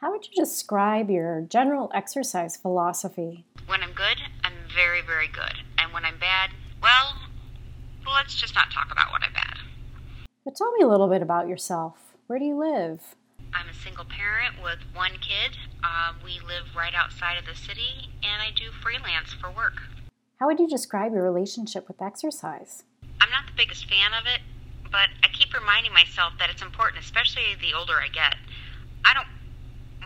How would you describe your general exercise philosophy? When I'm good, I'm very, very good. And when I'm bad, well, let's just not talk about when I'm bad. But tell me a little bit about yourself. Where do you live? I'm a single parent with one kid. Uh, we live right outside of the city, and I do freelance for work. How would you describe your relationship with exercise? I'm not the biggest fan of it, but I keep reminding myself that it's important, especially the older I get. I don't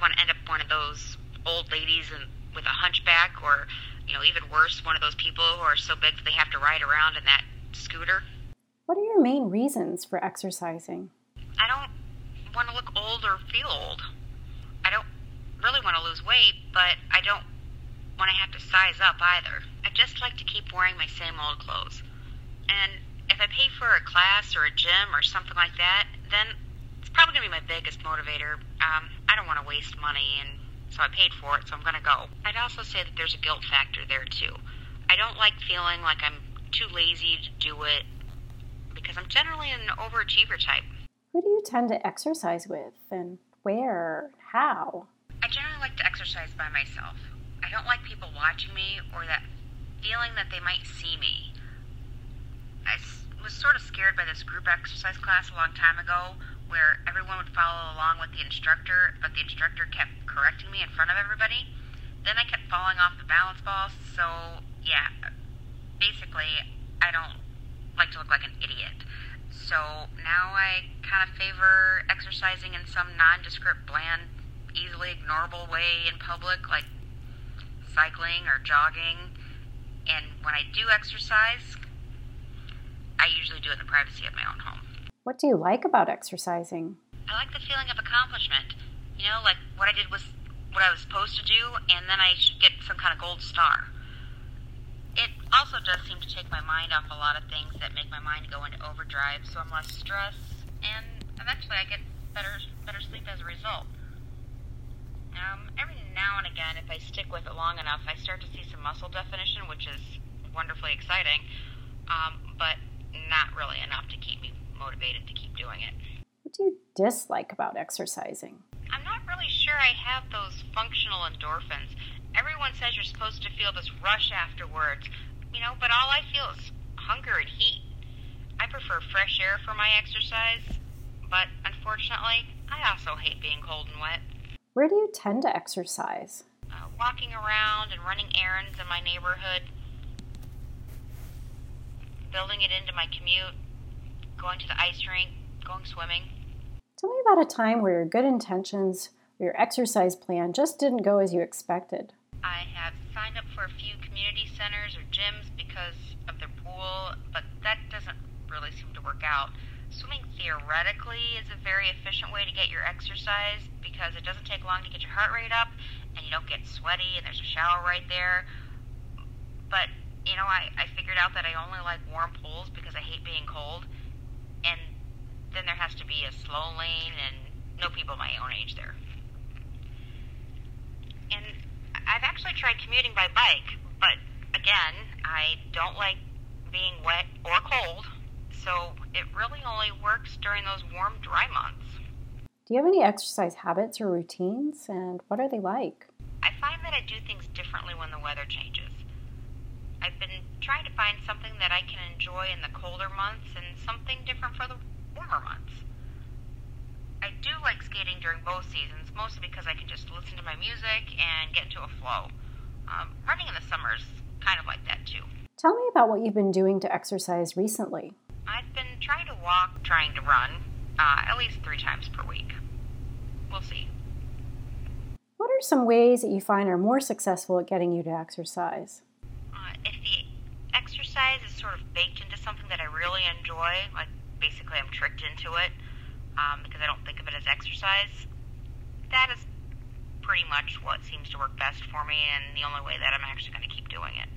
want to end up one of those old ladies and with a hunchback, or you know, even worse, one of those people who are so big that they have to ride around in that scooter. What are your main reasons for exercising? I don't want to look old or feel old. I don't really want to lose weight, but I don't want to have to size up either. I just like to keep wearing my same old clothes. And if I pay for a class or a gym or something like that, then it's probably going to be my biggest motivator. Um, I don't want to waste money, and so I paid for it, so I'm going to go. I'd also say that there's a guilt factor there, too. I don't like feeling like I'm too lazy to do it because I'm generally an overachiever type. Who do you tend to exercise with, and where, how? I generally like to exercise by myself. I don't like people watching me or that feeling that they might see me. I was sort of scared by this group exercise class a long time ago where everyone would follow along with the instructor, but the instructor kept correcting me in front of everybody. Then I kept falling off the balance ball, so yeah, basically, I don't like to look like an idiot. So now I kind of favor exercising in some nondescript, bland, easily ignorable way in public, like cycling or jogging. And when I do exercise, I usually do it in the privacy of my own home. What do you like about exercising? I like the feeling of accomplishment. You know, like what I did was what I was supposed to do, and then I should get some kind of gold star it also does seem to take my mind off a lot of things that make my mind go into overdrive, so I'm less stressed, and eventually I get better better sleep as a result. Um, every now and again, if I stick with it long enough, I start to see some muscle definition, which is wonderfully exciting, um, but not really enough to keep me motivated to keep doing it. What do you dislike about exercising? I'm not really sure I have those functional endorphins everyone says you're supposed to feel this rush afterwards, you know, but all I feel is hunger and heat. I prefer fresh air for my exercise, but unfortunately, I also hate being cold and wet. Where do you tend to exercise? Uh, walking around and running errands in my neighborhood, building it into my commute, going to the ice rink, going swimming. Tell me about a time where your good intentions or your exercise plan just didn't go as you expected. I have signed up for a few community centers or gyms because of their pool, but that doesn't really seem to work out. Swimming theoretically is a very efficient way to get your exercise because it doesn't take long to get your heart rate up and you don't get sweaty and there's a shower right there. But, you know, I, I figured out that I only like warm pools because I hate being cold. There has to be a slow lane and no people my own age there. And I've actually tried commuting by bike, but again, I don't like being wet or cold, so it really only works during those warm, dry months. Do you have any exercise habits or routines, and what are they like? I find that I do things differently when the weather changes. I've been trying to find something that I can enjoy in the colder months and something different for the warmer months. I do like skating during both seasons, mostly because I can just listen to my music and get into a flow. Um, running in the summer is kind of like that too. Tell me about what you've been doing to exercise recently. I've been trying to walk, trying to run, uh, at least three times per week. We'll see. What are some ways that you find are more successful at getting you to exercise? Uh, if the exercise is sort of baked into something that I really enjoy, like basically I'm tricked into it, um, because I don't think of it as exercise. That is pretty much what seems to work best for me, and the only way that I'm actually going to keep doing it.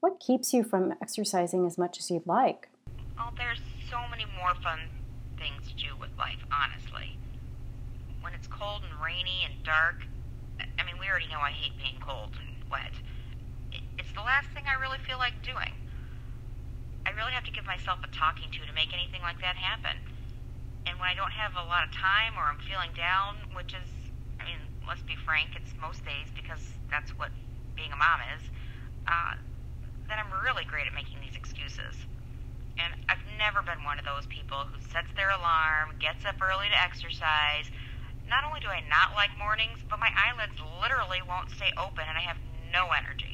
What keeps you from exercising as much as you'd like? Oh, there's so many more fun things to do with life, honestly. When it's cold and rainy and dark, I mean, we already know I hate being cold and wet. It's the last thing I really feel like doing. I really have to give myself a talking to to make anything like that happen and when I don't have a lot of time or I'm feeling down, which is, I mean, let's be frank, it's most days because that's what being a mom is, uh, then I'm really great at making these excuses. And I've never been one of those people who sets their alarm, gets up early to exercise. Not only do I not like mornings, but my eyelids literally won't stay open and I have no energy.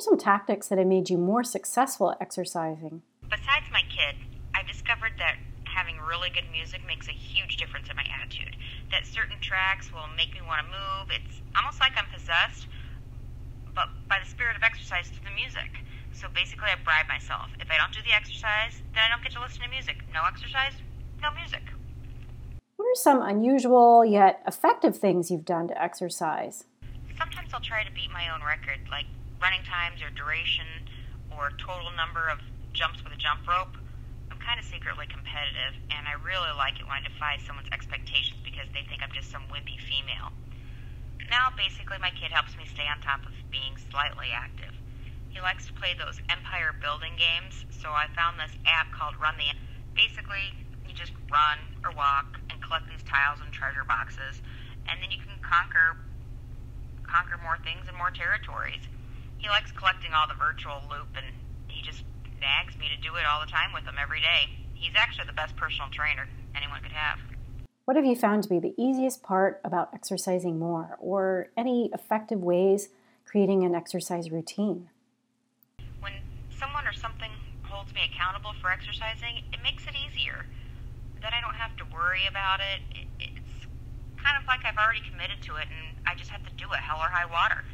Are some tactics that have made you more successful at exercising? Besides my kid, I've discovered that having really good music makes a huge difference in my attitude. That certain tracks will make me want to move. It's almost like I'm possessed, but by the spirit of exercise through the music. So basically, I bribe myself. If I don't do the exercise, then I don't get to listen to music. No exercise, no music. What are some unusual yet effective things you've done to exercise? Sometimes I'll try to beat my own record, like running times or duration or total number of jumps with a jump rope. I'm kind of secretly competitive, and I really like it when I defy someone's expectations because they think I'm just some wimpy female. Now, basically, my kid helps me stay on top of being slightly active. He likes to play those empire building games, so I found this app called Run the. Basically, you just run or walk and collect these tiles and treasure boxes, and then you can conquer conquer more things and more territories. He likes collecting all the virtual loop, and he just nags me to do it all the time with him every day. He's actually the best personal trainer anyone could have. What have you found to be the easiest part about exercising more, or any effective ways creating an exercise routine? When someone or something holds me accountable for exercising, it makes it easier. Then I don't have to worry about it. It's kind of like I've already committed to it, and I just have to do it, hell or high water.